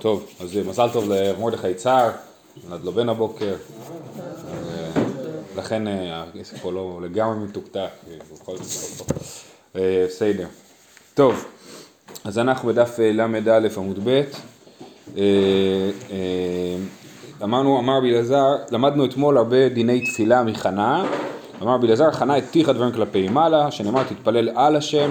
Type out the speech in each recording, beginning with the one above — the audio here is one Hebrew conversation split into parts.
טוב, אז מזל טוב למרדכי צער, נולד לו בן הבוקר, אה, לכן אה, הכסף פה לא לגמרי מתוקתק, בכל זאת אה, בסדר. טוב, אז אנחנו בדף ל"א עמוד ב', אמרנו, אמר רבי אלעזר, למדנו אתמול הרבה דיני תפילה מחנה, אמר רבי אלעזר, חנה התיך דברים כלפי מעלה, שנאמר תתפלל על השם,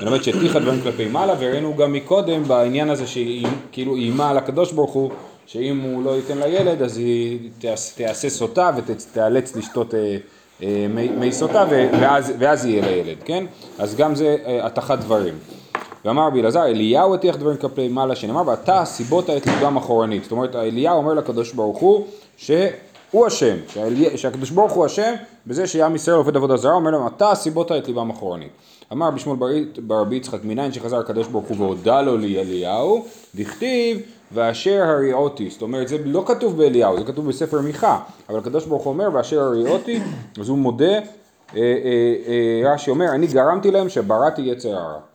ונאמר שהתיך דברים כלפי מעלה, וראינו גם מקודם בעניין הזה שהיא כאילו איימה על הקדוש ברוך הוא, שאם הוא לא ייתן לילד אז היא תעשה סוטה ותיאלץ לשתות אה, אה, מי, מי סוטה ואז, ואז יהיה לילד, כן? אז גם זה אה, דברים. ואמר רבי אלעזר, אליהו הטיח דברים כלפי מעלה, שנאמר, ואתה סיבות את ליבם אחורנית. זאת אומרת, אליהו אומר לקדוש ברוך הוא, ש... הוא אשם, שהקדוש ברוך הוא אשם בזה שעם ישראל עובד עבודה זרה, אומר להם אתה הסיבות את ליבם אחורנית. אמר בשמואל ברבי יצחק מניין שחזר הקדוש ברוך הוא והודה לו לאליהו, דכתיב ואשר הריעותי, זאת אומרת זה לא כתוב באליהו, זה כתוב בספר מיכה, אבל הקדוש ברוך הוא אומר ואשר הריעותי, אז הוא מודה, אה, אה, אה, רש"י אומר אני גרמתי להם שבראתי יצר הרע.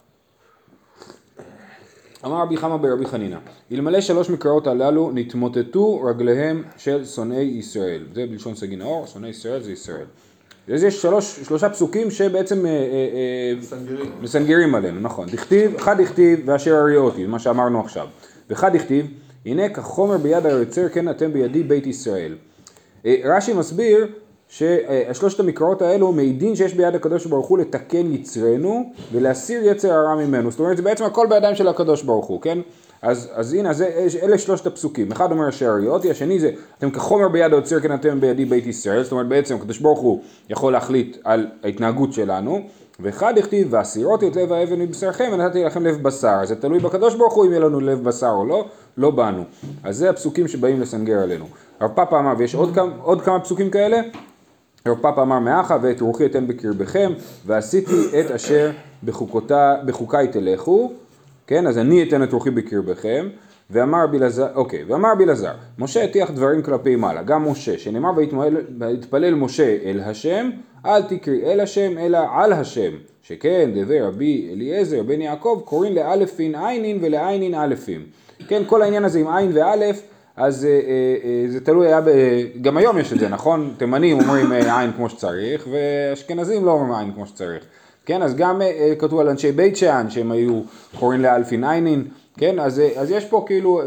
אמר רבי חמא ברבי חנינא, אלמלא שלוש מקראות הללו נתמוטטו רגליהם של שונאי ישראל. זה בלשון סגי נאור, שונאי ישראל זה ישראל. אז יש שלוש, שלושה פסוקים שבעצם אה, אה, אה, מסנגרים עלינו, נכון. דכתיב, אחד דכתיב ואשר הריאותי, מה שאמרנו עכשיו. ואחד דכתיב, הנה כחומר ביד היוצר כן אתם בידי בית ישראל. רש"י מסביר ששלושת המקראות האלו מעידים שיש ביד הקדוש ברוך הוא לתקן יצרנו ולהסיר יצר הרע ממנו. זאת אומרת זה בעצם הכל בידיים של הקדוש ברוך הוא, כן? אז, אז הנה, זה, אלה שלושת הפסוקים. אחד אומר השאריות, השני זה, אתם כחומר ביד היוצר כן אתם בידי בית ישראל, זאת אומרת בעצם הקדוש ברוך הוא יכול להחליט על ההתנהגות שלנו, ואחד הכתיב, והסירות את לב האבן מבשרכם ונתתי לכם לב בשר. זה תלוי בקדוש ברוך הוא אם יהיה לנו לב בשר או לא, לא בנו. אז זה הפסוקים שבאים לסנגר עלינו. הרב פאפה אמר, ויש עוד כמה, עוד כמה פסוקים כאלה, רב פאפה אמר מאחה ואת רוחי אתן בקרבכם ועשיתי את אשר בחוקי תלכו. כן אז אני אתן את רוחי בקרבכם. ואמר בלעזר, אוקיי, ואמר בלעזר, משה הטיח דברים כלפי מעלה, גם משה, שנאמר ויתפלל משה אל השם, אל תקרי אל השם, אלא על השם, שכן דבר רבי אליעזר בן יעקב קוראים לאלפין עינין ולעינין אלפים. כן, כל העניין הזה עם עין ואלף אז אה, אה, אה, זה תלוי היה, ב... גם היום יש את זה, נכון? תימנים אומרים עין כמו שצריך, ואשכנזים לא אומרים עין כמו שצריך. כן, אז גם כתוב על אנשי בית שאן שהם היו קוראים לאלפין עינין, כן, אז, אז יש פה כאילו,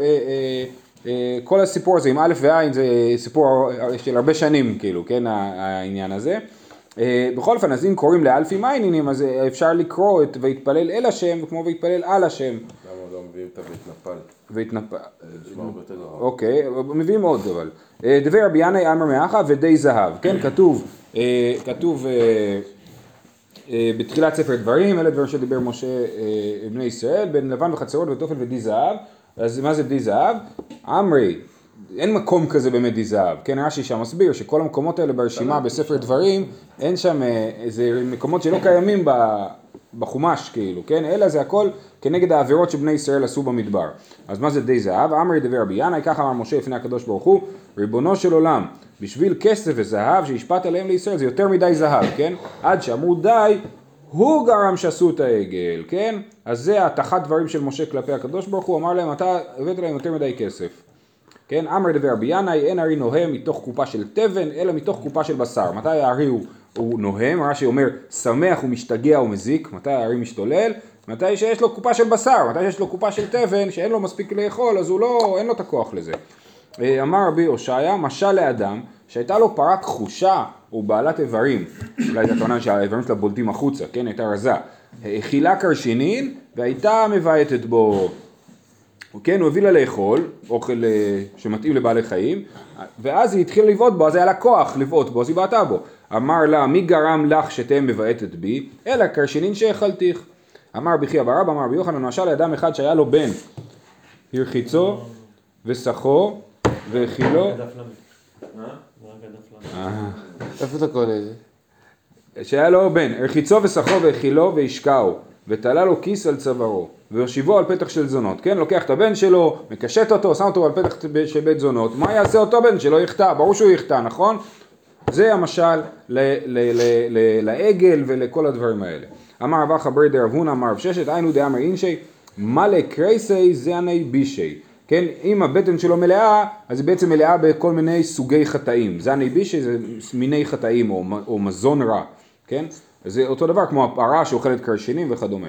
כל הסיפור הזה עם א' ועין זה סיפור של הרבה שנים, כאילו, כן, העניין הזה. בכל אופן, אז אם קוראים לאלפים עינינים, אז אפשר לקרוא את ויתפלל אל השם, כמו ויתפלל על השם. לא מביאים את הוותנפל. והתנפל. אוקיי, מביאים עוד אבל. אה, דבר רבי ינאי אמר מאחה ודי זהב, כן, כתוב, אה, כתוב אה, בתחילת ספר דברים, אלה דברים שדיבר משה בני ישראל, בין לבן וחצרות ותופל ודי זהב, אז מה זה די זהב? עמרי, אין מקום כזה באמת די זהב, כן, רש"י שם מסביר שכל המקומות האלה ברשימה בספר דברים, אין שם, זה מקומות שלא קיימים בחומש כאילו, כן? אלא זה הכל כנגד העבירות שבני ישראל עשו במדבר. אז מה זה די זהב? אמרי דבר רבי ינאי, ככה אמר משה לפני הקדוש ברוך הוא, ריבונו של עולם, בשביל כסף וזהב שישפט עליהם לישראל זה יותר מדי זהב, כן? עד שאמרו די, הוא גרם שעשו את העגל, כן? אז זה הטחת דברים של משה כלפי הקדוש ברוך הוא, אמר להם, אתה הבאת להם יותר מדי כסף. כן, אמר דבר רבי ינאי, אין ארי נוהם מתוך קופה של תבן, אלא מתוך קופה של בשר. מתי הארי הוא הוא נוהם, רש"י אומר שמח ומשתגע ומזיק, מתי הארי משתולל? מתי שיש לו קופה של בשר, מתי שיש לו קופה של תבן שאין לו מספיק לאכול אז הוא לא, אין לו את הכוח לזה. אה, אמר רבי הושעיה, משל לאדם שהייתה לו פרה כחושה או בעלת איברים, אולי את הכוונה שהאיברים שלה בולטים החוצה, כן, הייתה רזה, האכילה קרשינין והייתה מבעטת בו כן, הוא הביא לה לאכול, אוכל אה, שמתאים לבעלי חיים, ואז היא התחילה לבעוט בו, אז היה לה כוח לבעוט בו, אז היא בעטה בו. אמר לה, מי גרם לך שתהיה מבעטת בי? אלא קרשנין שהאכלתיך. אמר בכי אבא רבא, אמר רבי יוחנן, למשל לאדם אחד שהיה לו בן, הרחיצו וסחו והאכילו. אה. איפה אתה קונה את זה? שהיה לו בן, הרחיצו וסחו והאכילו והשקעו, ותלה לו כיס על צווארו. והושיבו על פתח של זונות, כן? לוקח את הבן שלו, מקשט אותו, שם אותו על פתח של בית זונות, מה יעשה אותו בן שלא יחטא? ברור שהוא יחטא, נכון? זה המשל לעגל ולכל הדברים האלה. אמר רבא חברי דרב הונא אמר רב ששת היינו דאמר אינשי מלא קרייסי זעני בישי כן, אם הבטן שלו מלאה, אז היא בעצם מלאה בכל מיני סוגי חטאים. זני בישי זה מיני חטאים או, או מזון רע, כן? זה אותו דבר כמו הפרה שאוכלת קרשנים וכדומה.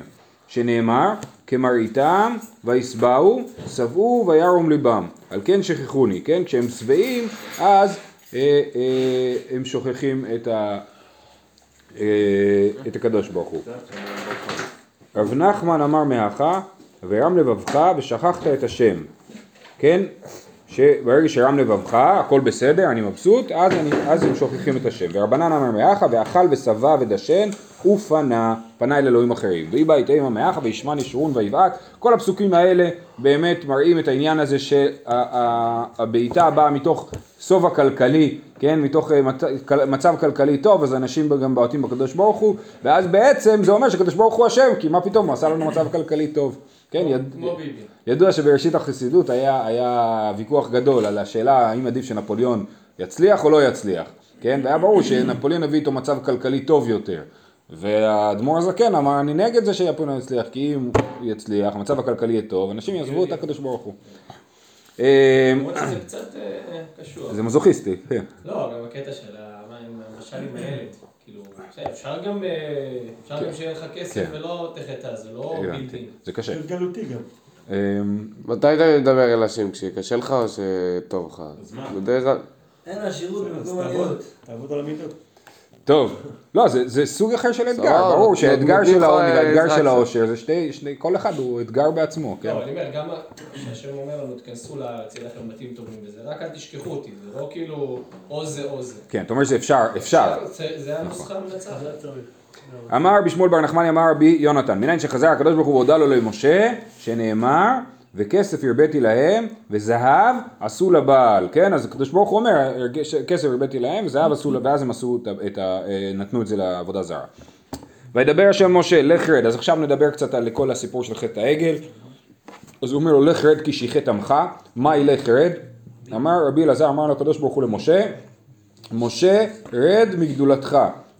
שנאמר, כמראיתם וישבעו, שבעו וירום ליבם. על כן שכחוני, כן? כשהם שבעים, אז אה, אה, הם שוכחים את, ה, אה, את הקדוש ברוך הוא. רב נחמן אמר מהכה, וירם לבבך ושכחת את השם. כן? שברגע שרם לבבך, הכל בסדר, אני מבסוט, אז, אני, אז הם שוכחים את השם. ורבנן אמר מאחה, ואכל ושבע ודשן, ופנה, פנה אל אלוהים אחרים. ויהי בא איתה עמה מאחה, וישמן ישרון ויבעט. כל הפסוקים האלה באמת מראים את העניין הזה שהבעיטה באה מתוך סוב הכלכלי, כן, מתוך אה, מצב כלכלי טוב, אז אנשים גם בעטים בקדוש ברוך הוא, ואז בעצם זה אומר שקדוש ברוך הוא אשם, כי מה פתאום, הוא עשה לנו מצב כלכלי טוב. כן, יד... ידוע שבראשית החסידות היה, היה ויכוח גדול על השאלה האם עדיף שנפוליאון יצליח או לא יצליח, כן, והיה ברור שנפוליאון הביא איתו מצב כלכלי טוב יותר. והאדמו"ר הזקן אמר, אני נגד זה שיפוליאון יצליח, כי אם הוא יצליח, המצב הכלכלי יהיה טוב, אנשים יעזבו את הקדוש ברוך הוא. למרות שזה קצת אה, קשור. זה מזוכיסטי, כן. לא, גם הקטע של המשל עם הילד. כאילו, אפשר גם אפשר גם שיהיה לך כסף כן. ולא תחטא, זה לא בלתי. זה קשה. גלותי גם. אמ, מתי אתה מדבר אל השם? כשקשה לך או שטוב לך? אז מה? אין עשירות במקום עניות. תעבוד על המידות. טוב, לא, זה, זה סוג אחר של אתגר, ברור שהאתגר של העוני והאתגר עזרה של. העושר זה שני, שני, כל אחד הוא אתגר בעצמו, כן? לא, אני אומר, גם כשהשם אומר לנו, תכנסו להציע לכם בתים טובים וזה, רק אל תשכחו אותי, זה לא כאילו או זה או זה. כן, אתה אומר שאפשר, אפשר. זה- זה הנוסחה המנצחת. זה צריך. אמר רבי שמואל בר נחמני אמר רבי יונתן, מניין שחזר הקדוש ברוך הוא והודה לו למשה, שנאמר, וכסף הרביתי להם, וזהב עשו לבעל, כן? אז הקדוש ברוך הוא אומר, כסף הרביתי להם, וזהב עשו, ל- ואז הם עשו את ה... אה, נתנו את זה לעבודה זרה. וידבר השם משה, לך רד, אז עכשיו נדבר קצת על כל הסיפור של חטא העגל. אז הוא אומר לו, לך רד כי שיחת עמך, מה ילך רד? אמר רבי אלעזר, אמר לו הקדוש ברוך הוא למשה, משה רד מגדולתך,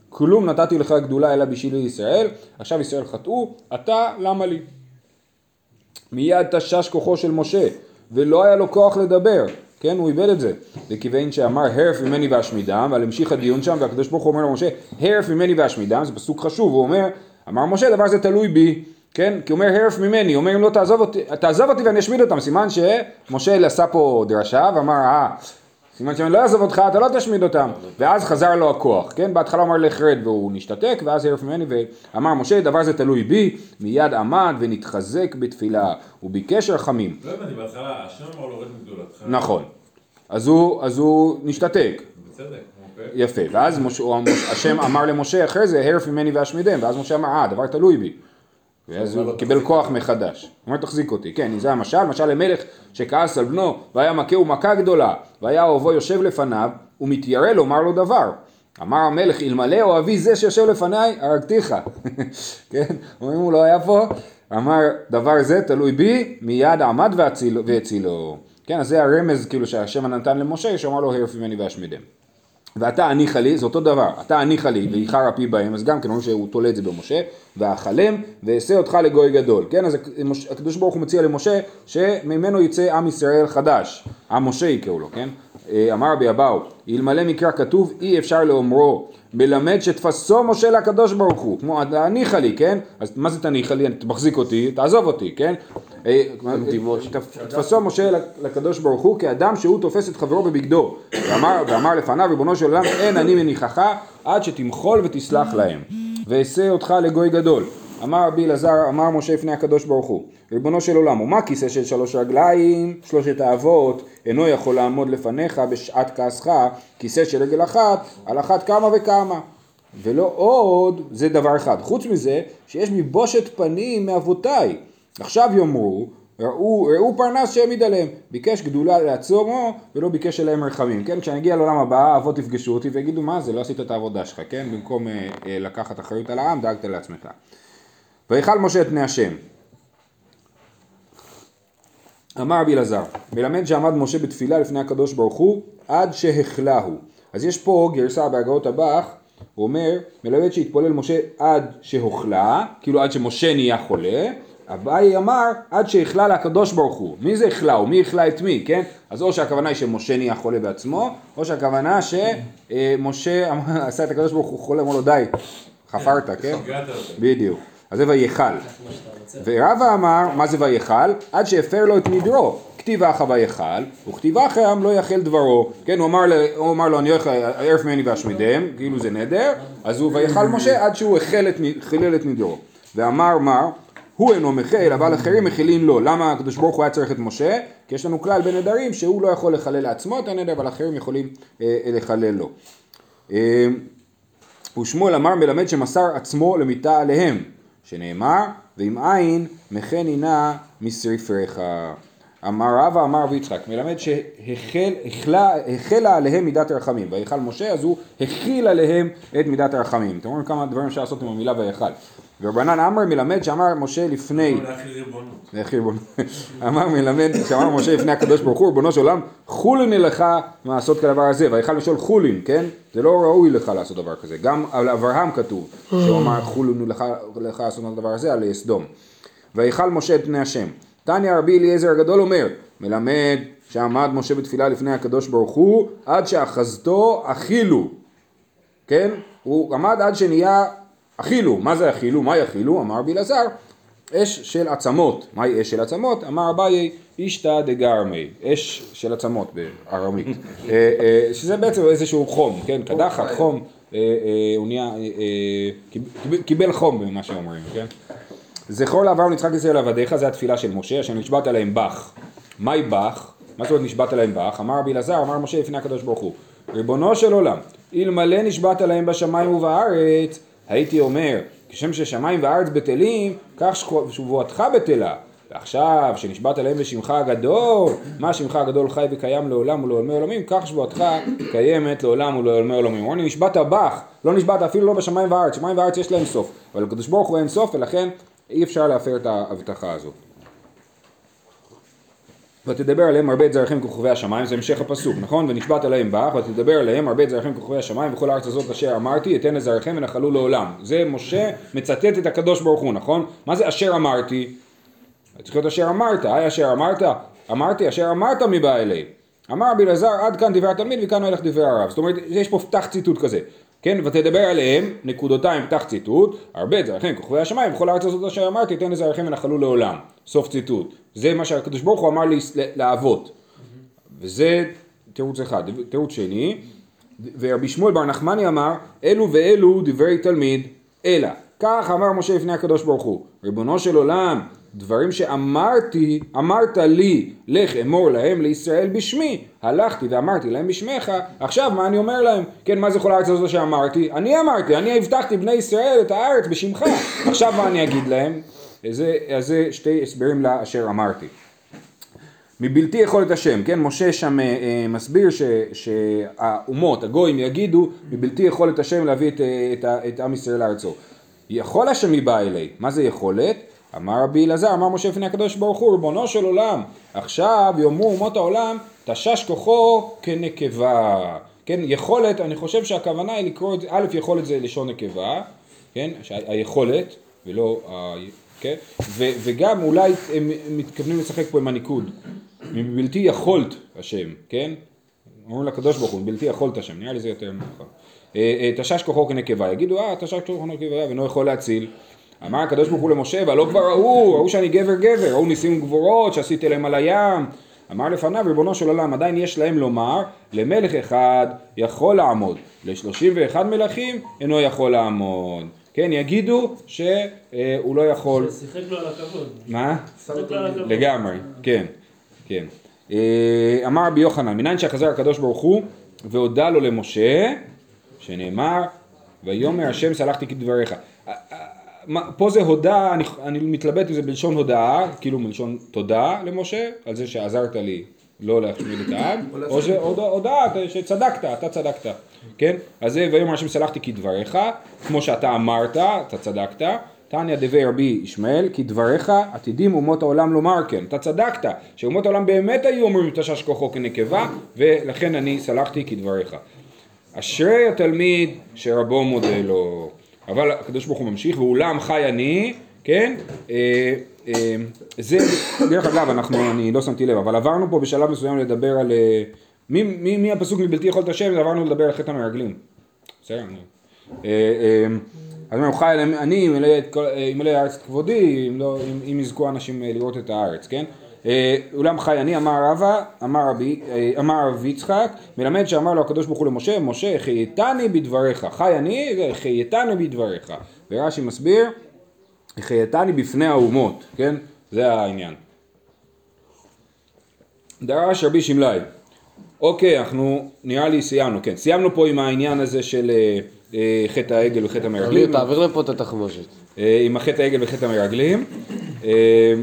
כלום נתתי לך גדולה אלא בשביל ישראל, עכשיו ישראל חטאו, אתה למה לי? מיד תשש כוחו של משה, ולא היה לו כוח לדבר, כן, הוא איבד את זה. וכיוון שאמר הרף ממני ואשמידם, אבל המשיך הדיון שם, והקדוש ברוך הוא אומר למשה, הרף ממני ואשמידם, זה פסוק חשוב, הוא אומר, אמר משה, דבר זה תלוי בי, כן, כי הוא אומר הרף ממני, הוא אומר אם לא תעזוב אותי, תעזוב אותי ואני אשמיד אותם, סימן שמשה עשה פה דרשה ואמר, אה, סימן שאני לא אעזוב אותך, אתה לא תשמיד אותם. ואז חזר לו הכוח, כן? בהתחלה הוא אמר לך רד והוא נשתתק, ואז הרף ממני ואמר משה, דבר זה תלוי בי, מיד עמד ונתחזק בתפילה, וביקש רחמים. לא הבנתי, בהתחלה השם אמר לו רד מגדולתך. נכון. אז הוא, אז הוא נשתתק, בצדק. יפה. ואז השם אמר למשה אחרי זה, הרף ממני ואשמידם, ואז משה אמר, אה, הדבר תלוי בי. ואז הוא קיבל כוח מחדש. הוא אומר, תחזיק אותי. כן, זה המשל, משל למלך שכעס על בנו, והיה מכהו מכה גדולה, והיה אוהבו יושב לפניו, ומתיירא לומר לו דבר. אמר המלך, אלמלא אוהבי זה שיושב לפניי, הרגתיך. כן, אומרים, הוא לא היה פה, אמר, דבר זה תלוי בי, מיד עמד והציל- והצילו. כן, אז זה הרמז כאילו שהשם נתן למשה, שאמר לו, הרף ממני ואשמידם. ואתה הניחה לי, זה אותו דבר, אתה הניחה לי ואיחר אפי בהם, אז גם כן אומרים שהוא תולה את זה במשה, ואכלם ואעשה אותך לגוי גדול, כן, אז הקדוש ברוך הוא מציע למשה שממנו יצא עם ישראל חדש, עם משה יקראו לו, כן, אמר רבי אבאו, אלמלא מקרא כתוב אי אפשר לאומרו, מלמד שתפסו משה לקדוש ברוך הוא, כמו אתה הניחה לי, כן, אז מה זה תניחה לי, אתה מחזיק אותי, תעזוב אותי, כן, אה, תפ- תפסו משה לקדוש ברוך הוא כאדם שהוא תופס את חברו בבגדו. ואמר, ואמר לפניו ריבונו של עולם אין אני מניחך עד שתמחול ותסלח להם. ואעשה אותך לגוי גדול אמר רבי אלעזר אמר משה לפני הקדוש ברוך הוא ריבונו של עולם ומה כיסא של שלוש רגליים שלושת האבות אינו יכול לעמוד לפניך בשעת כעסך כיסא של רגל אחת על אחת כמה וכמה ולא עוד, זה דבר אחד. חוץ מזה, שיש לי בושת פנים מאבותיי. עכשיו יאמרו, ראו, ראו פרנס שהעמיד עליהם. ביקש גדולה לעצומו, ולא ביקש עליהם רחמים. כן, כשאני אגיע לעולם הבא, האבות יפגשו אותי ויגידו, מה זה, לא עשית את העבודה שלך, כן? במקום אה, אה, לקחת אחריות על העם, דאגת לעצמך. ויכל משה את פני השם. אמר רבי אלעזר, מלמד שעמד משה בתפילה לפני הקדוש ברוך הוא, עד שהחלהו. אז יש פה גרסה בהגאות הבח, הוא אומר, מלמד שהתפולל משה עד שהוחלה, כאילו עד שמשה נהיה חולה, אביי אמר עד שהכלה לקדוש ברוך הוא. מי זה הכלהו? מי הכלה את מי, כן? אז או שהכוונה היא שמשה נהיה חולה בעצמו, או שהכוונה שמשה עשה את הקדוש ברוך הוא חולה, אמר לו די, חפרת, כן? בדיוק. אז זה רוצה. ורבא אמר, מה זה ויכל? עד שהפר לו את נדרו. כתיב אחא ויכל, וכתיב אחא לא יחל דברו. כן, הוא אמר, ל- הוא אמר לו, אני לערף ממני ואשמידם, כאילו זה נדר, אז הוא ויכל משה עד שהוא חילל את נדרו. ואמר מר, הוא אינו מחל, אבל אחרים מחילין לו. למה הקדוש ברוך הוא היה צריך את משה? כי יש לנו כלל בנדרים שהוא לא יכול לחלל לעצמו את הנדר, אבל אחרים יכולים אה, לחלל לו. אה, ושמואל אמר מלמד שמסר עצמו למיתה עליהם, שנאמר, ואם אין, מכן הנה משריפך. אמר רבא, אמר רבי יצחק, מלמד שהחלה עליהם מידת הרחמים, ויכל משה, אז הוא הכיל עליהם את מידת הרחמים. אתם רואים כמה דברים אפשר לעשות עם המילה ויכל. ורבנן עמר מלמד שאמר משה לפני, ריבונות. איך ריבונו? אמר מלמד, שאמר משה לפני הקדוש ברוך הוא, ריבונו של עולם, חולין לך לעשות כדבר הזה, ויכל לשאול חולין, כן? זה לא ראוי לך לעשות דבר כזה. גם על אברהם כתוב, שהוא אמר חולין לך, לעשות הדבר הזה על סדום. ויכל משה את פני השם. תניא רבי אליעזר הגדול אומר, מלמד שעמד משה בתפילה לפני הקדוש ברוך הוא, עד שאחזתו אכילו. כן? הוא עמד עד שנהיה אכילו. מה זה אכילו? מה יאכילו? אמר רבי אלעזר, אש של עצמות. מהי אש של עצמות? אמר אביי, אישתא דגרמי. אש של עצמות בארמית. אה, אה, שזה בעצם איזשהו חום, כן? קדחת, חום. אה, הוא נהיה, קיבל- חום במה שאומרים, כן? זכור לאברהם יצחק ישראל עבדיך, זה התפילה של משה, אשר נשבעת עליהם בך. מהי בך? מה זאת אומרת נשבעת עליהם בך? אמר רבי אלעזר, אמר משה לפני הקדוש ברוך הוא, ריבונו של עולם, אלמלא נשבעת עליהם בשמיים ובארץ, הייתי אומר, כשם ששמיים וארץ בטלים, כך שבועתך בטלה. ועכשיו, שנשבעת עליהם בשמך הגדול, מה שמך הגדול חי וקיים לעולם ולעולמי עולמים, כך שבועתך קיימת לעולם ולעולמי עולמים. אומרים לי, נשבעת בך, לא נשבעת אפילו לא בשמיים וארץ, שמיים וארץ יש להם סוף, אבל לקדוש ברוך הוא אין סוף, ולכן אי אפשר להפר את ההבטחה הזאת. ותדבר עליהם הרבה את זרעכם ככוכבי השמיים, זה המשך הפסוק, נכון? ונשבעת עליהם בך, ותדבר עליהם הרבה את זרעכם ככוכבי השמיים, וכל הארץ הזאת אשר אמרתי, אתן לזרעכם ונחלו לעולם. זה משה מצטט את הקדוש ברוך הוא, נכון? מה זה אשר אמרתי? צריך להיות אשר אמרת, היי אשר אמרת? אמרתי אשר אמרת מבא אלי. אמר רבי אלעזר עד כאן דברי התלמיד וכאן הולך דברי הרב. זאת אומרת, יש פה פתח ציטוט כזה. כן, ותדבר עליהם, נקודותיים, פתח ציטוט, הרבה את זרעכם כוכבי השמיים, וכל הארץ הזאת אשר אמרתי, תן לזרעכם ונחלו לעולם. סוף ציטוט. זה מה שהקדוש ברוך הוא אמר לאבות. וזה תירוץ אחד. תירוץ שני, ורבי שמואל בר נחמני אמר, אלו ואלו דברי תלמיד, אלא. כך אמר משה לפני הקדוש ברוך הוא, ריבונו של עולם, דברים שאמרתי, אמרת לי, לך אמור להם לישראל בשמי, הלכתי ואמרתי להם בשמך, עכשיו מה אני אומר להם? כן, מה זה כל הארץ הזאת שאמרתי? אני אמרתי, אני הבטחתי בני ישראל את הארץ בשמך, עכשיו מה אני אגיד להם? אז זה, שתי הסברים לאשר אמרתי. מבלתי יכולת השם, כן, משה שם אה, אה, מסביר ש, שהאומות, הגויים יגידו, מבלתי יכולת השם להביא את, אה, את, ה- את עם ישראל לארצו. יכול השם מבא אלי, מה זה יכולת? אמר רבי אלעזר, אמר משה לפני הקדוש ברוך הוא, ריבונו של עולם, עכשיו יאמרו אומות העולם, תשש כוחו כנקבה. כן, יכולת, אני חושב שהכוונה היא לקרוא את זה, א', יכולת זה לשון נקבה, כן, היכולת, ולא, ה... כן, וגם אולי הם מתכוונים לשחק פה עם הניקוד, מבלתי יכולת השם, כן, אומרים לקדוש ברוך הוא, בלתי יכולת השם, נראה לי זה יותר נכון. אה, אה, תשש כוחו כנקבה, יגידו, אה, תשש כוחו כנקבה, ואינו יכול להציל. אמר הקדוש ברוך הוא למשה, והלא כבר ראו, ראו שאני גבר גבר, ראו ניסים גבורות שעשיתי להם על הים. אמר לפניו, ריבונו של עולם, עדיין יש להם לומר, למלך אחד יכול לעמוד, לשלושים ואחד מלכים אינו יכול לעמוד. כן, יגידו שהוא לא יכול... שיחק לו על הכבוד. מה? שיחק לו על הכבוד. לגמרי, כן, כן. אה, אמר רבי יוחנן, מניין שחזר הקדוש ברוך הוא והודה לו למשה, שנאמר, ויאמר השם סלחתי כדבריך. מה- פה זה הודה, אני, אני מתלבט אם זה בלשון הודאה, כאילו מלשון תודה למשה, על זה שעזרת לי לא להשמיד את העם, או זה הודעה שצדקת, אתה צדקת, כן? אז זה ויאמר השם סלחתי כדבריך, כמו שאתה אמרת, אתה צדקת. תניא דבי רבי ישמעאל, כי דבריך עתידים אומות העולם לומר כן. אתה צדקת, שאומות העולם באמת היו אומרים תשש כוחו כנקבה, ולכן אני סלחתי כדבריך. אשרי התלמיד שרבו מודה לו. אבל הקדוש ברוך הוא ממשיך, ואולם חי אני, כן? אה, אה, זה, דרך אגב, אנחנו, אני לא שמתי לב, אבל עברנו פה בשלב מסוים לדבר על... אה, מי, מי, מי הפסוק מבלתי יכול את השם, עברנו לדבר על חטא המרגלים. בסדר? אני- אז הוא חי אני אמלא הארץ את כבודי, אם לא- יזכו אנשים לראות את הארץ, כן? אה, אולם חי אני, אמר רבא, אמר רבי, אה, אמר רבי יצחק, מלמד שאמר לו הקדוש ברוך הוא למשה, משה, חייתני בדבריך, חי אני, זה חייתני בדבריך. ורש"י מסביר, חייתני בפני האומות, כן? זה העניין. דרש רבי שמלאי, אוקיי, אנחנו נראה לי סיימנו, כן, סיימנו פה עם העניין הזה של אה, אה, חטא העגל וחטא המרגלים, תעביר לפה את התחמושת. אה, עם החטא העגל וחטא המרגלים. אה,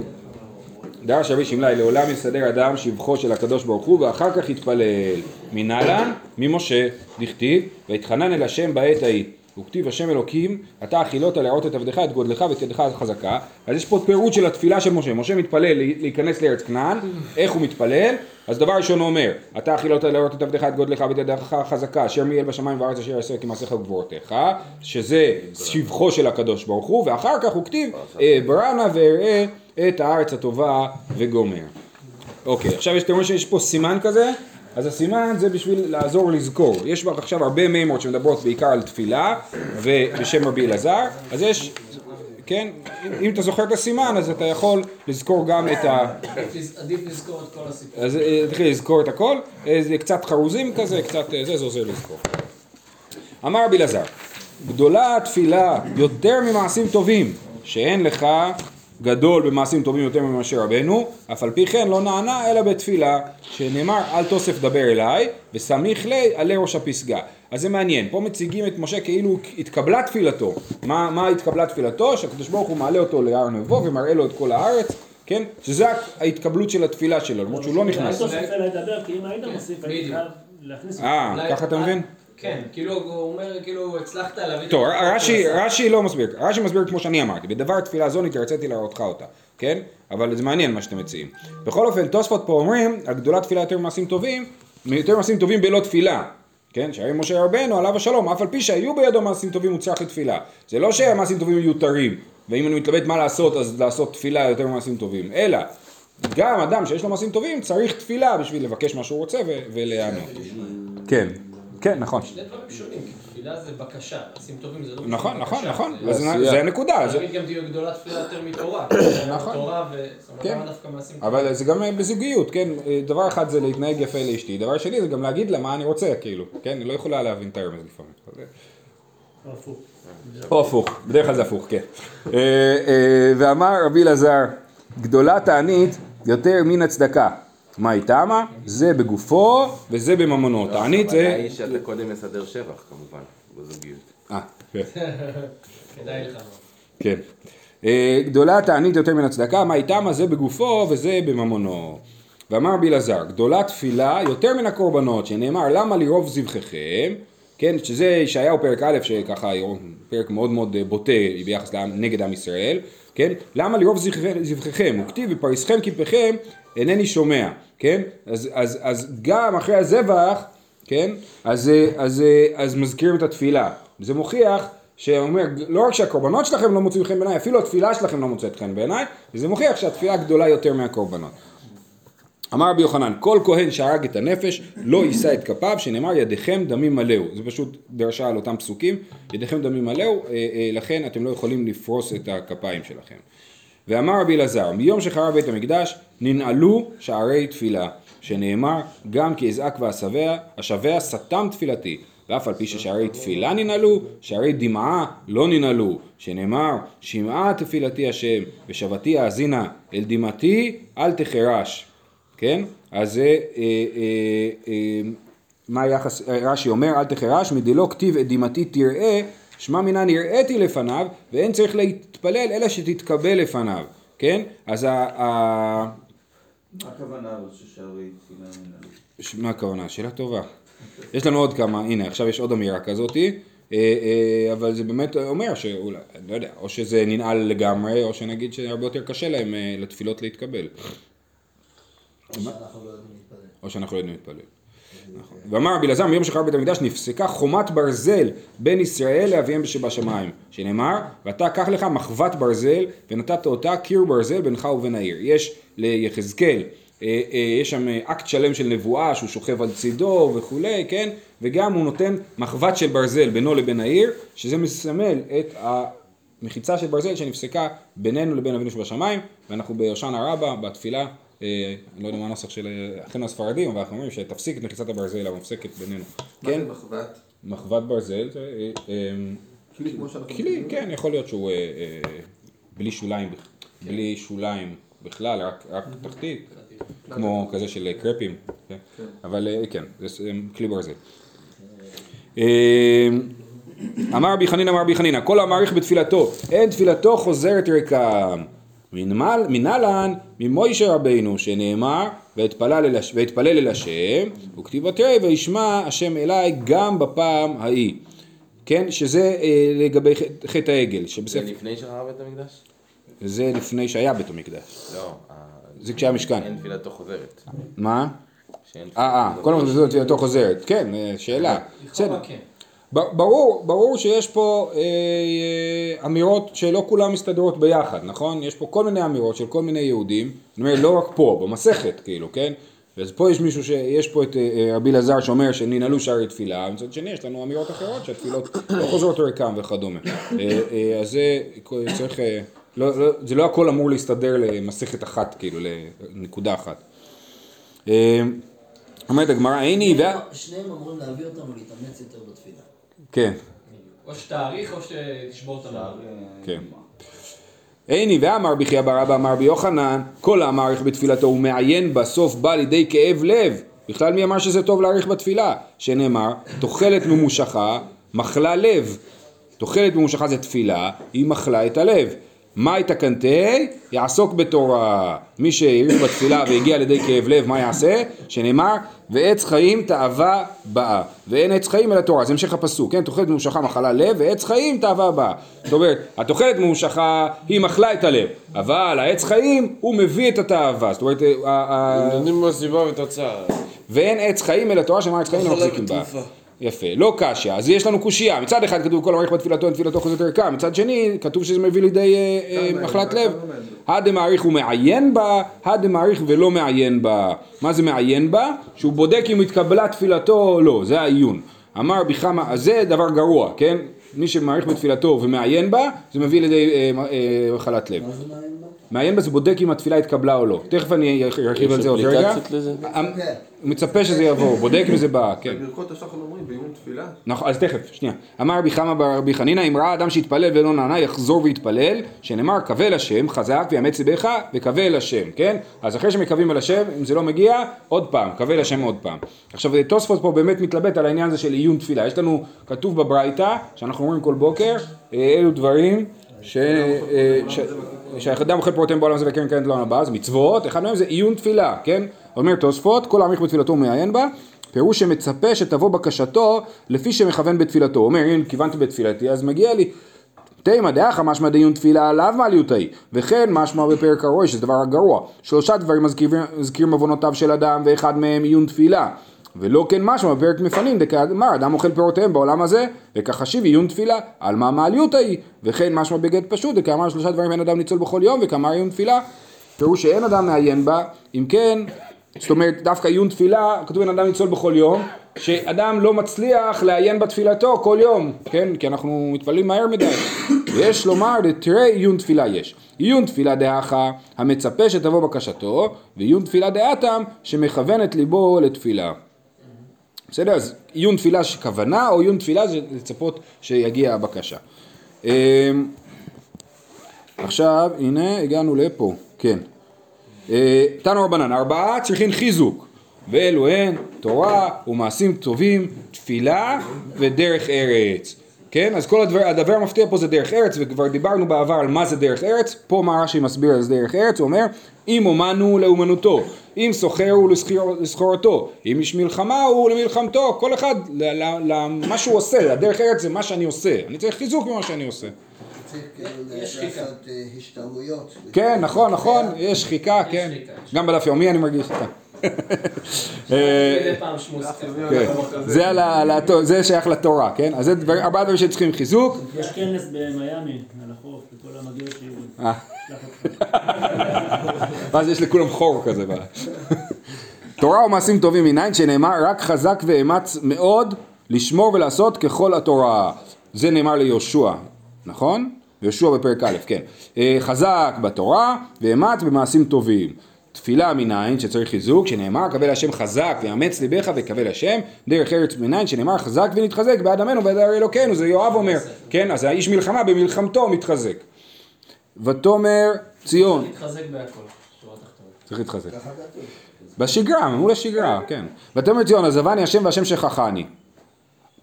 דרש רבי שמלאי, לעולם יסדר אדם שבחו של הקדוש ברוך הוא ואחר כך יתפלל. מנהלן? ממשה, דכתיב, ויתחנן אל השם בעת ההיא. וכתיב השם אלוקים, אתה אכילות לראות את עבדך, את גודלך ואת ידך החזקה. אז יש פה פירוט של התפילה של משה. משה מתפלל להיכנס לארץ כנען, איך הוא מתפלל? אז דבר ראשון הוא אומר, אתה אכילות לראות את עבדך, את גודלך ואת ידך החזקה, אשר מי אל בשמיים וארץ אשר יעשה כמעשיך וגבורתך, שזה שבחו של הקדוש ברוך הוא, ואחר כך הוא כתיב, "אה, ברנה ואראה את הארץ הטובה וגומר. אוקיי, עכשיו יש, אתם רואים שיש פה סימן כזה? אז הסימן זה בשביל לעזור לזכור. יש בה עכשיו הרבה מימות שמדברות בעיקר על תפילה ובשם רבי אלעזר, אז יש, כן, אם, אם אתה זוכר את הסימן אז אתה יכול לזכור גם את ה... עדיף לזכור את כל הסיפור. אז אה, תתחיל לזכור את הכל, אה, זה קצת חרוזים כזה, קצת אה, זה, זה עוזר לזכור. אמר רבי אלעזר, גדולה התפילה יותר ממעשים טובים, שאין לך גדול במעשים טובים יותר ממשה רבנו, אף על פי כן לא נענה אלא בתפילה, שנאמר אל תוסף דבר אליי, וסמיך לי עלי ראש הפסגה. אז זה מעניין, פה מציגים את משה כאילו התקבלה תפילתו. מה, מה התקבלה תפילתו? שהקדוש ברוך הוא מעלה אותו להר נבו ומראה לו את כל הארץ, כן? שזה ההתקבלות של התפילה שלו, למרות שהוא לא נכנס. אל תוסיף אליי לדבר, כי אם היית מוסיף, בדיוק. חייב להכניס אה, ככה אתה מבין? כן, כאילו הוא אומר, כאילו הצלחת להביא... טוב, רש"י, שהוא עשה. רש"י לא מסביר, רש"י מסביר כמו שאני אמרתי, בדבר תפילה זו נתרציתי להראותך אותה, כן? אבל זה מעניין מה שאתם מציעים. בכל אופן, תוספות פה אומרים, הגדולה תפילה יותר מעשים טובים, יותר מעשים טובים בלא תפילה, כן? שהרי משה רבנו עליו השלום, אף על פי שהיו בידו מעשים טובים הוא צריך לתפילה. זה לא שהמעשים טובים מיותרים, ואם אני מתלבט מה לעשות, אז לעשות תפילה יותר מעשים טובים, אלא גם אדם שיש לו מעשים טובים צריך תפילה בשביל לבקש מה שהוא רוצה ולהיענות. כן, כן, נכון. שני דברים שונים, כי תפילה זה בקשה, מעשים טובים זה לא נכון, נכון, בקשה, נכון, זה- אז זה- הנקודה, זה- גם תהיה גדולה תפילה יותר מתורה. נכון. תורה ו... כן. אבל זה גם בזוגיות, כן? דבר אחד זה להתנהג יפה לאשתי, דבר שני זה גם להגיד לה מה אני רוצה, כאילו, כן? היא לא יכולה להבין את הרמז לפעמים. הפוך. או הפוך, בדרך כלל זה הפוך, כן. אה, אה, ואמר רבי אלעזר, גדולה תענית יותר מן הצדקה. מה היא טעמה? זה בגופו וזה בממונו. תענית הכוונה זה... היא שאתה קודם מסדר שבח כמובן, בזוגיות. אה, כן. כדאי לך. כן. אה, גדולה תענית יותר מן הצדקה, מה איתמה זה בגופו וזה בממונו. ואמר רבי אלעזר, גדולה תפילה יותר מן הקורבנות, שנאמר למה לרוב זבחיכם, כן, שזה ישעיהו פרק א', שככה פרק מאוד מאוד אה, בוטה ביחס לעם, נגד עם ישראל, כן, למה לרוב זבחיכם, זבחיכם, וכתיב ופריסכם כפיכם אינני שומע, כן, אז, אז, אז גם אחרי הזבח, כן, אז, אז, אז מזכירים את התפילה, זה מוכיח שאומר, לא רק שהקורבנות שלכם לא מוצאים חן בעיניי, אפילו התפילה שלכם לא מוצאת חן בעיניי, וזה מוכיח שהתפילה גדולה יותר מהקורבנות. אמר רבי יוחנן, כל כהן שהרג את הנפש לא יישא את כפיו, שנאמר ידיכם דמים מלאו. זה פשוט דרשה על אותם פסוקים, ידיכם דמים מלאו, אה, אה, לכן אתם לא יכולים לפרוס את הכפיים שלכם. ואמר רבי אלעזר, מיום שחרב בית המקדש, ננעלו שערי תפילה, שנאמר, גם כי אזעק ואשבע, השבע סתם תפילתי. ואף על פי ששערי תפילה ננעלו, שערי דמעה לא ננעלו, שנאמר, שמעה תפילתי השם, ושבתי האזינה, אל דמעתי אל תחרש. כן? אז זה, אה, אה, אה, מה היחס, רש"י אומר, אל תחרש, מדלא כתיב את דמעתי תראה, שמע מינא נראיתי לפניו, ואין צריך להתפלל אלא שתתקבל לפניו, כן? אז ה... מה הכוונה אבל ששערי תפילה מנהלית? ש- מה הכוונה? שאלה טובה. יש לנו עוד כמה, הנה עכשיו יש עוד אמירה כזאתי, אבל זה באמת אומר שאולי, לא יודע, או שזה ננעל לגמרי, או שנגיד שהרבה יותר קשה להם לתפילות להתקבל. שאנחנו לא יודעים להתפלל. או שאנחנו לא יודעים להתפלל. נכון. ואמר רבי אלעזר מיום שחרב בית המקדש נפסקה חומת ברזל בין ישראל לאביהם שבשמיים, שנאמר ואתה קח לך מחבת ברזל ונתת אותה קיר ברזל בינך ובין העיר. יש ליחזקאל, אה, אה, יש שם אה, אקט שלם של נבואה שהוא שוכב על צידו וכולי, כן? וגם הוא נותן מחבת של ברזל בינו לבין העיר, שזה מסמל את המחיצה של ברזל שנפסקה בינינו לבין אבינו שבשמיים, ואנחנו בהושענא רבה, בתפילה, אני לא יודע מה הנוסח של אה, אחינו הספרדים, אבל אנחנו אומרים שתפסיק את מחיצת הברזל המופסקת בינינו. כן, מחבת? מחבת ברזל, זה אה, אה, כלי. כלי, כן, יכול להיות שהוא אה, אה, בלי שוליים, בלי שוליים בכלל, רק, תחתית, כמו כזה של קרפים, כן? אבל אה, כן, זה אה, כלי ברזל. אה, אמר רבי חנינא אמר רבי חנינא, כל המעריך בתפילתו, אין תפילתו חוזרת ריקם. מנהלן ממוישה רבינו שנאמר ואתפלל אל השם וכתיב ותראה וישמע השם אליי גם בפעם ההיא כן שזה אה, לגבי חטא- העגל זה שבספר לפני שחרב בית המקדש? זה לפני שהיה בית המקדש לא. ה- זה כשהיה משכן אין תפילתו חוזרת. מה? אה אה כל הזמן תפילתו חוזרת כן אה, שאלה בסדר כן. ברור, ברור שיש פה אה, אה, אמירות שלא כולן מסתדרות ביחד, נכון? יש פה כל מיני אמירות של כל מיני יהודים, אני אומר לא רק פה, במסכת כאילו, כן? אז פה יש מישהו, שיש פה את אה, אה, רבי אלעזר שאומר שננעלו שערי תפילה, ומצד שני יש לנו אמירות אחרות שהתפילות לא חוזרות ריקם וכדומה. אה, אז זה צריך, לא, לא, זה לא הכל אמור להסתדר למסכת אחת, כאילו, לנקודה אחת. אומרת הגמרא, איני. שניהם אמורים להביא אותנו להתאמץ יותר בתפילה. כן. או שתאריך או שתשבור את המערכת. כן. איני ואמר בחייא בר אבא אמר ביוחנן כל המעריך בתפילתו ומעיין בסוף בא לידי כאב לב בכלל מי אמר שזה טוב להעריך בתפילה שנאמר תוחלת ממושכה מחלה לב תוחלת ממושכה זה תפילה היא מחלה את הלב מאי תקנתי יעסוק בתורה. מי שהעריך בתפילה והגיע לידי כאב לב מה יעשה? שנאמר ועץ חיים תאווה באה. ואין עץ חיים אלא תורה. זה המשך הפסוק כן? תוחלת ממושכה מחלה לב ועץ חיים תאווה באה. זאת אומרת התוחלת ממושכה היא מחלה את הלב אבל העץ חיים הוא מביא את התאווה. זאת אומרת ה- נותנים בו סיבה ותוצאה. ואין עץ חיים אלא תורה שאמר עץ חיים לא מחזיקים בה. יפה, לא קשיא, אז יש לנו קושייה, מצד אחד כתוב כל המעריך בתפילתו תפילתו חוזרת ערכה, מצד שני כתוב שזה מביא לידי אה, אה, מחלת לב, הדמעריך הוא מעיין בה, הדמעריך ולא מעיין בה, מה זה מעיין בה? שהוא בודק אם התקבלה תפילתו או לא, זה העיון, אמר בכמה, אז זה דבר גרוע, כן? מי שמעריך בתפילתו ומעיין בה, זה מביא לידי אה, מחלת לב. מה זה מעיין בה? מעיין בה זה בודק אם התפילה התקבלה או לא, תכף אני ארחיב על זה עוד רגע. הוא מצפה שזה יבוא, הוא בודק אם זה בא, כן. בברכות השחר אומרים בעיון תפילה? נכון, אז תכף, שנייה. אמר רבי חמא בר רבי חנינא, אם ראה אדם שהתפלל ולא נענה, יחזור ויתפלל, שנאמר, קווה לשם, חזק ויאמץ ליבך, וקווה לשם, כן? אז אחרי שמקווים על השם, אם זה לא מגיע, עוד פעם, קווה לשם עוד פעם. עכשיו, תוספות פה באמת מתלבט על העניין הזה של עיון תפילה. יש לנו, כתוב בברייתא, שאנחנו אומרים כל בוקר, אה, אלו דברים ש... שהאדם אוכל פירותיהם בעולם הזה וקרן קרן לעולם הבא, זה מצוות, אחד מהם זה עיון תפילה, כן? אומר תוספות, כל העמיך בתפילתו ומעיין בה, פירוש שמצפה שתבוא בקשתו לפי שמכוון בתפילתו. הוא אומר, אם כיוונתי בתפילתי, אז מגיע לי. תימא דאחא משמע דיון תפילה עליו מעליותאי, וכן משמע בפרק הרוי, שזה דבר גרוע. שלושה דברים מזכירים עוונותיו של אדם, ואחד מהם עיון תפילה. ולא כן משמע בפרק מפנים, דקאמר, אדם אוכל פירותיהם בעולם הזה, וכחשיב עיון תפילה, על מה מעליותאי, וכן משמע בגט פשוט, דקאמר שלושה דברים אין אדם ניצול בכל יום, וכאמר עיון תפילה. פירוש שאין אדם מעיין בה, אם כן, זאת אומרת דווקא עיון תפילה, כתוב אין אדם ניצול בכל יום, שאדם לא מצליח לעיין בתפילתו כל יום, כן? כי אנחנו מתפללים מהר מדי. ויש לומר, תראה עיון תפילה יש. עיון תפילה דאחא, המצפה שתבוא בקשתו, ועיון תפילה דאתם, שמכוון את ליבו לתפילה. בסדר? אז עיון תפילה כוונה, או עיון תפילה זה לצפות שיגיע הבקשה. אמ, עכשיו, הנה, הגענו לפה, כן. אה, תנו רבנן, ארבעה צריכים חיזוק, ואלו הן תורה ומעשים טובים, תפילה ודרך ארץ. כן, אז כל הדבר, הדבר המפתיע פה זה דרך ארץ, וכבר דיברנו בעבר על מה זה דרך ארץ, פה מה רש"י מסביר על זה דרך ארץ, הוא אומר, אם אומנו לאומנותו, אם סוחר הוא לסחיר- לסחורתו, אם איש מלחמה הוא למלחמתו, כל אחד למה שהוא עושה, הדרך ארץ זה מה שאני עושה, אני צריך חיזוק ממה שאני עושה. כן, נכון, נכון, יש שחיקה, כן. גם בדף יומי אני מרגיש אותה. אה. זה שייך לתורה, כן? אז זה ארבעה דברים שצריכים חיזוק. יש כנס במיאמי, על החוף, לכל המגיעות שלי. אה. ואז יש לכולם חור כזה. תורה ומעשים טובים מניין שנאמר רק חזק ואמץ מאוד לשמור ולעשות ככל התורה. זה נאמר ליהושע, נכון? יהושע בפרק א', כן. אה, חזק בתורה ואמץ במעשים טובים. תפילה מניין שצריך חיזוק, שנאמר קבל השם חזק ואמץ ליבך וקבל השם, דרך ארץ מניין שנאמר חזק ונתחזק בעד עמנו ועד הרי אלוקינו, זה יואב אומר, כן, אז האיש מלחמה במלחמתו מתחזק. ותאמר ציון, להתחזק בהכל. צריך להתחזק. בשגרה, מול השגרה, כן. ותאמר ציון, עזבני השם והשם שכחני.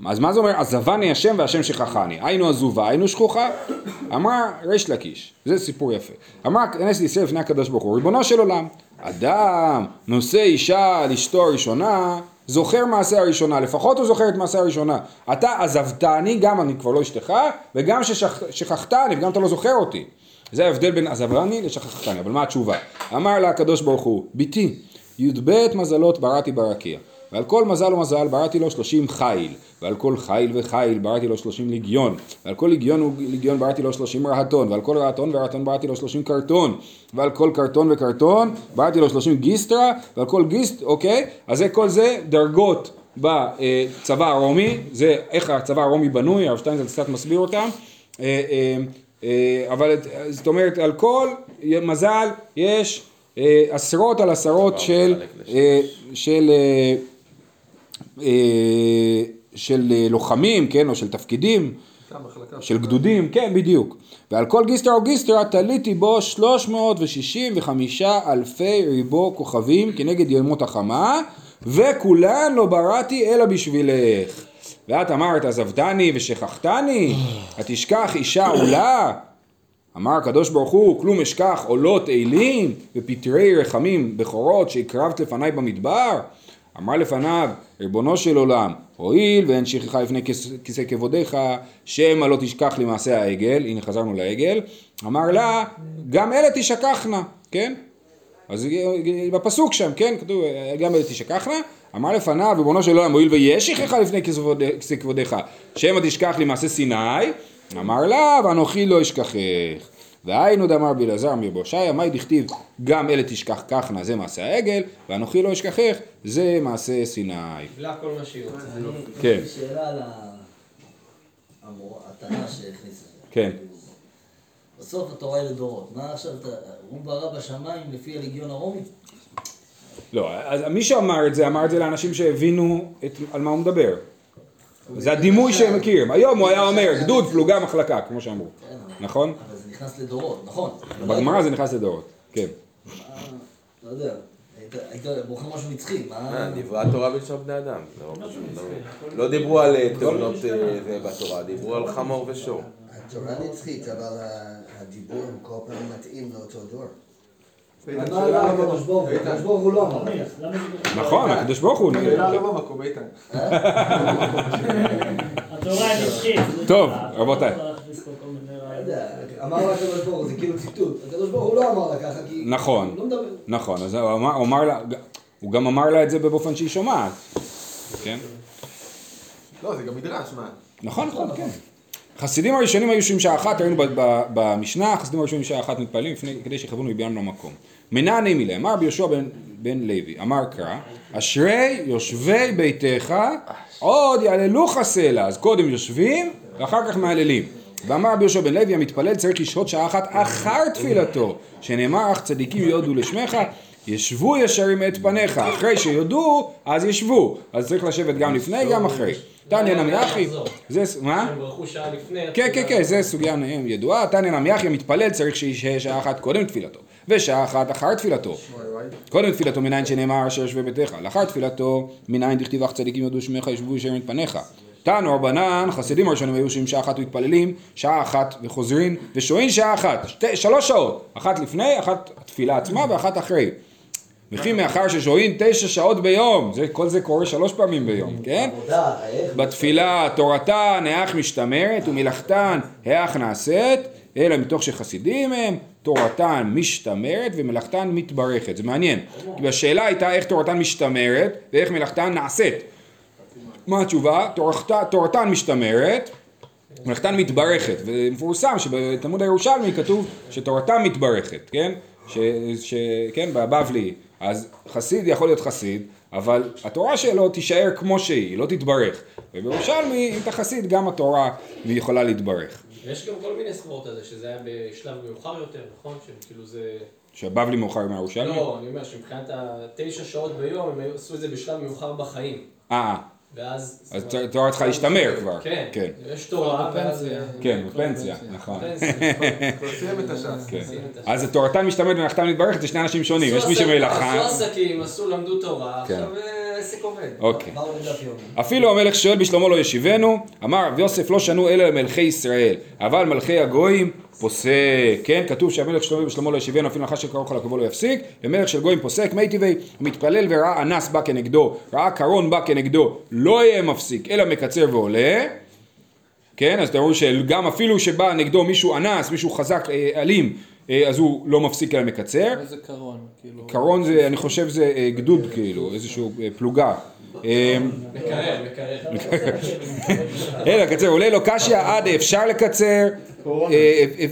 אז מה זה אומר, עזבני השם והשם שכחני? היינו עזובה, היינו שכוחה? אמרה ריש לקיש, זה סיפור יפה. אמרה כנס לישראל לפני הקדוש ברוך הוא, ריבונו של עולם, אדם נושא אישה על אשתו הראשונה, זוכר מעשה הראשונה, לפחות הוא זוכר את מעשה הראשונה. אתה עזבתני, גם אני כבר לא אשתך, וגם ששכחתני, וגם אתה לא זוכר אותי. זה ההבדל בין עזבני לשכחתני, אבל מה התשובה? אמר לה הקדוש ברוך הוא, בתי, י"ב מזלות בראתי ברקיע, ועל כל מזל ומזל בראתי לו שלושים חיל, ועל כל חיל וחיל בראתי לו שלושים ליגיון, ועל כל ליגיון וליגיון בראתי לו שלושים רהטון, ועל כל רהטון ורהטון בראתי לו שלושים קרטון, ועל כל קרטון וקרטון בראתי לו שלושים גיסטרה, ועל כל גיסט, אוקיי? אז זה כל זה דרגות בצבא הרומי, זה איך הצבא הרומי בנוי, הרב שטיינזלד קצת מסביר אותם. אה, אה, אה, אבל את- זאת אומרת על כל מזל יש עשרות על עשרות של, של, של אה, לוחמים, כן, או של תפקידים, של גדודים, כן, בדיוק. ועל כל גיסטרה או גיסטרה תליתי בו 365 אלפי ריבו כוכבים כנגד ימות החמה, וכולן לא בראתי אלא בשבילך. ואת אמרת עזבתני ושכחתני, התשכח אישה עולה. אמר הקדוש ברוך הוא, כלום אשכח עולות אילים ופטרי רחמים בכורות שהקרבת לפניי במדבר? אמר לפניו, ריבונו של עולם, הואיל ואין שכחה לפני כיסא כבודיך, שמא לא תשכח למעשה העגל, הנה חזרנו לעגל, אמר לה, גם אלה תשכחנה, כן? אז בפסוק שם, כן, כתוב, גם אלה תשכחנה, אמר לפניו, ריבונו של עולם, הואיל ויש שכחה לפני כיסא כבודיך, שמא תשכח לי מעשה סיני, אמר לה, ואנוכי לא אשכחך. והיינו דאמר בלעזר מבושעיה, מאי דכתיב, גם אלה תשכחנה, זה מעשה העגל, ואנוכי לא אשכחך, זה מעשה סיני. קיבלה כל מה שהיא רוצה. כן, יש לי שאלה על ה- המורה- התנא שהכניס את זה. כן. בסוף התורה היא לדורות. מה עכשיו, אתה- הוא ברא בשמיים לפי הליגיון הרומי? לא, אז מי שאמר את זה, אמר את זה לאנשים שהבינו את, על מה הוא מדבר. זה הדימוי שהם מכירים. היום הוא היה אומר, גדוד, פלוגה, מחלקה, כמו שאמרו. כן, אבל- נכון? נכנס לדורות, נכון. בגמרא זה נכנס לדורות. כן. מה- לא יודע, היית- בוחר משהו נצחי, אה, מה... נברא תורה בלשון בני אדם. זה לא לא- לא דיברו על אה, תאונות אה, בתורה, דיברו על חמור ושור. התורה נצחית, אבל הדיבור כל פעם מתאים לאותו דור. הוא, הוא לא נכון, הקדוש ברוך הוא... לא. התורה נצחית. טוב. רבותיי. אמר לה הקדוש ברוך הוא, זה כאילו ציטוט. הקדוש ברוך הוא לא אמר לה ככה, כי... נכון. לא. נכון, אז הוא אמר, הוא אמר לה, הוא גם אמר לה את זה באופן שהיא שומעת. כן? לא, זה גם מדרש, מה? נכון, נכון, כן. חסידים הראשונים היו יושבים שעה אחת, ראינו ב- במשנה, החסידים הראשונים שעה אחת מתפללים לפני, כדי שיכוונו מבינם למקום. מנעני מילה, אמר ביהושע בן, בן לוי, אמר קרא, אשרי יושבי ביתך, עוד יעללוך סלע, אז קודם יושבים, ואחר כך מהללים. ואמר רבי יהושע בן לוי, המתפלל צריך לשהות שעה אחת אחר תפילתו, שנאמר, אך צדיקים יודו לשמך, ישבו ישרים את פניך, אחרי שיודו, אז ישבו. אז צריך לשבת גם לפני, גם אחרי. תניא נמי אחי, זה, מה? הם ברכו שעה לפני. כן, כן, כן, זה סוגיה ידועה. תניא נמי אחי, המתפלל צריך שישהה שעה אחת קודם תפילתו, ושעה אחת אחר תפילתו. קודם תפילתו מניין שנאמר אשר יושבי ביתך, לאחר תפילתו מניין דכתיב אך צדיקים יודו שמך ישבו ישרים את פניך. תנו רבנן, חסידים הראשונים היו שעה אחת מתפללים, שעה אחת וחוזרים, ושוהים שעה אחת, שתי, שלוש שעות, אחת לפני, אחת התפילה עצמה ואחת אחרי. וכי מאחר ששוהים תשע שעות ביום, זה, כל זה קורה שלוש פעמים ביום, כן? עבודה, איך? בתפילה תורתן האח משתמרת ומלאכתן האח נעשית, אלא מתוך שחסידים הם, תורתן משתמרת ומלאכתן מתברכת. זה מעניין, כי השאלה הייתה איך תורתן משתמרת ואיך מלאכתן נעשית. מה התשובה? תורתן, תורתן משתמרת, מלאכתן מתברכת, ומפורסם שבתלמוד הירושלמי כתוב שתורתם מתברכת, כן? ש, ש, כן, בבבלי, אז חסיד יכול להיות חסיד, אבל התורה שלו תישאר כמו שהיא, היא לא תתברך. ובירושלמי, אם אתה חסיד, גם התורה יכולה להתברך. יש גם כל מיני סברות על זה, שזה היה בשלב מאוחר יותר, נכון? שכאילו זה... שהבבלי מאוחר מהירושלמי? לא, אני אומר שמבחינת התשע שעות ביום, הם עשו את זה בשלב מאוחר בחיים. אה, ואז... אז התורה צריכה להשתמר כבר. כן, כן, יש תורה, ואז... כן, בפנסיה, נכון. הש"ס. כן. את הש"ס. אז תורתן משתמרת ומלאכתן מתברכת זה שני אנשים שונים, יש מי שמלאכה, עשו עסקים, עשו, למדו תורה, כן. עכשיו אה, העסק. אוקיי. אפילו המלך שואל בשלמה לא ישיבנו, אמר רב יוסף לא שנו אלא למלכי ישראל, אבל מלכי הגויים פוסק, כן? כתוב שהמלך שלמה בשלמה לא ישיבנו, אפילו נחש שקרוב לך לקרבו לא יפסיק, ומלך של גויים פוסק, מי טבעי, מתפלל וראה אנס בא כנגדו, ראה קרון בא כנגדו, לא יהיה מפסיק, אלא מקצר ועולה, כן? אז תראו שגם אפילו שבא נגדו מישהו אנס, מישהו חזק, אה, אלים, אז הוא לא מפסיק אלא מקצר. איזה קרון, כאילו. קרון זה, אני חושב זה אה, גדוד כאילו, איזשהו אה, פלוגה. אה, מקרר, מקרר. אלא לקצר עולה לו קשיא עד אפשר לקצר, אה, אה, אה,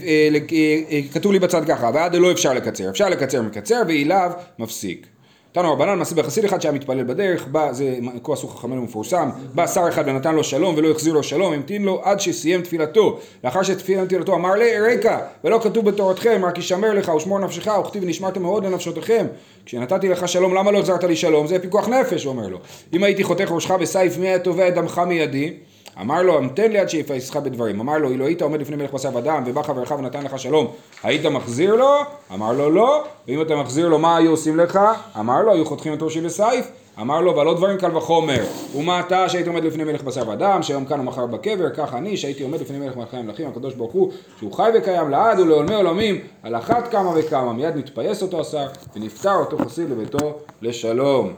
אה, אה, כתוב לי בצד ככה, ועד לא אפשר לקצר, אפשר לקצר מקצר ואיליו מפסיק. תנו רבנן מעשה בחסיד אחד שהיה מתפלל בדרך, בא, זה כה עשו חכמינו מפורסם, בא שר אחד ונתן לו שלום ולא החזיר לו שלום, המתין לו עד שסיים תפילתו, לאחר שסיים תפילתו אמר לי רקע, ולא כתוב בתורתכם, רק ישמר לך ושמור נפשך, וכתיב ונשמרתם מאוד לנפשותיכם, כשנתתי לך שלום למה לא החזרת לי שלום, זה פיקוח נפש, הוא אומר לו, אם הייתי חותך ראשך בסייף מי היה תובע את דמך מידי, אמר לו, המתן לי עד שיפסך בדברים. אמר לו, אילו היית עומד לפני מלך בשר ודם, ובא חברך ונתן לך שלום, היית מחזיר לו? אמר לו, לא. ואם אתה מחזיר לו, מה היו עושים לך? אמר לו, היו חותכים את ראשי בסייף. אמר לו, עוד דברים קל וחומר. ומה אתה שהיית עומד לפני מלך בשר ודם, שהיום כאן ומחר בקבר, כך אני שהייתי עומד לפני מלך מלכי המלכים, הקדוש ברוך הוא, שהוא חי וקיים לעד ולעולמי עולמים, על אחת כמה וכמה. מיד מתפייס אותו השר, ונפטר אותו חסיד לביתו לשלום.